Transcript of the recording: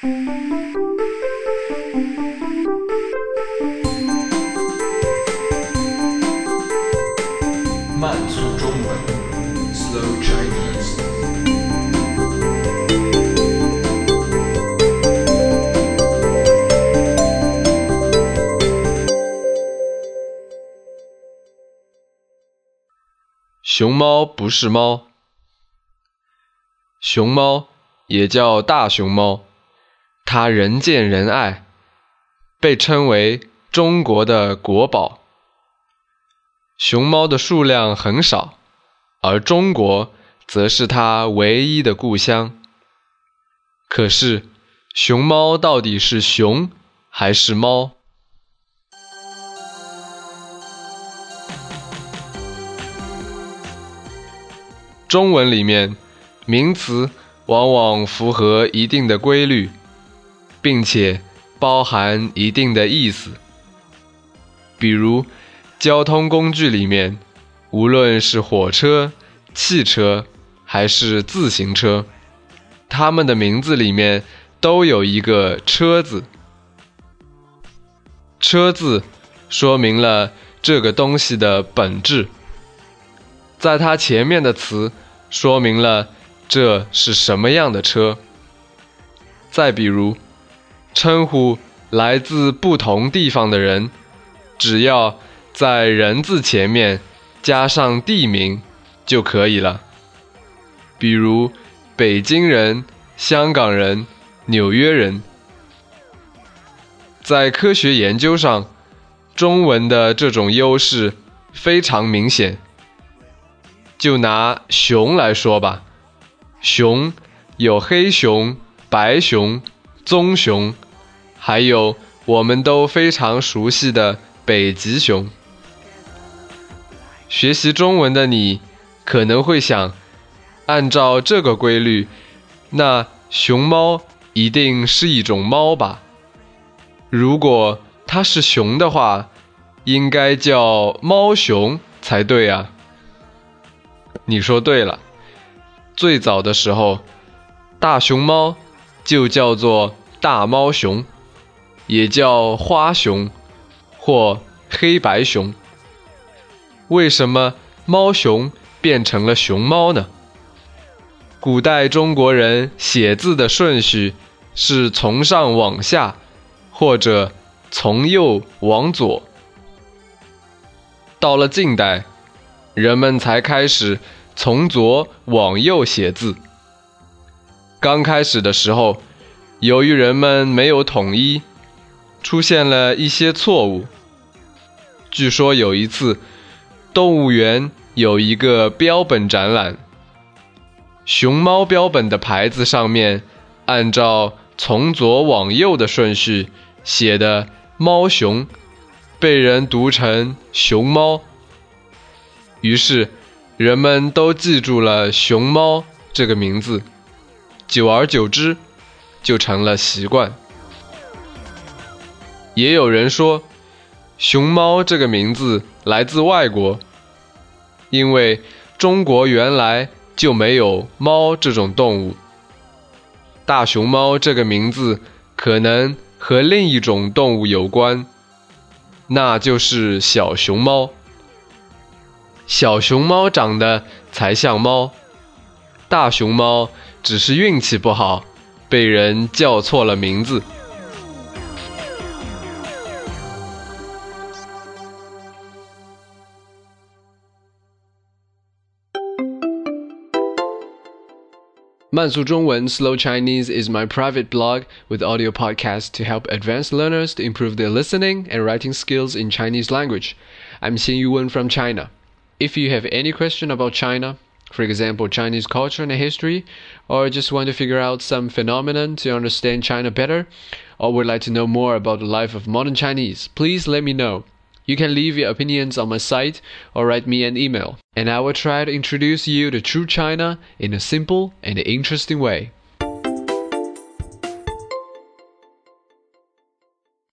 慢速中文，Slow Chinese。熊猫不是猫。熊猫也叫大熊猫，它人见人爱，被称为中国的国宝。熊猫的数量很少，而中国则是它唯一的故乡。可是，熊猫到底是熊还是猫？中文里面，名词往往符合一定的规律，并且包含一定的意思。比如，交通工具里面，无论是火车、汽车还是自行车，它们的名字里面都有一个“车”字。车字说明了这个东西的本质。在它前面的词说明了这是什么样的车。再比如，称呼来自不同地方的人，只要在人字前面加上地名就可以了。比如北京人、香港人、纽约人。在科学研究上，中文的这种优势非常明显。就拿熊来说吧，熊有黑熊、白熊、棕熊，还有我们都非常熟悉的北极熊。学习中文的你可能会想，按照这个规律，那熊猫一定是一种猫吧？如果它是熊的话，应该叫猫熊才对啊。你说对了，最早的时候，大熊猫就叫做大猫熊，也叫花熊或黑白熊。为什么猫熊变成了熊猫呢？古代中国人写字的顺序是从上往下，或者从右往左。到了近代，人们才开始。从左往右写字。刚开始的时候，由于人们没有统一，出现了一些错误。据说有一次，动物园有一个标本展览，熊猫标本的牌子上面按照从左往右的顺序写的“猫熊”，被人读成“熊猫”，于是。人们都记住了“熊猫”这个名字，久而久之，就成了习惯。也有人说，“熊猫”这个名字来自外国，因为中国原来就没有猫这种动物。大熊猫这个名字可能和另一种动物有关，那就是小熊猫。小熊猫长得才像猫，大熊猫只是运气不好，被人叫错了名字。慢速中文 （Slow Chinese） is my private blog with audio podcasts to help advanced learners to improve their listening and writing skills in Chinese language. I'm Xin Yuwen from China. If you have any question about China, for example, Chinese culture and history, or just want to figure out some phenomenon to understand China better, or would like to know more about the life of modern Chinese, please let me know. You can leave your opinions on my site or write me an email, and I will try to introduce you to true China in a simple and interesting way.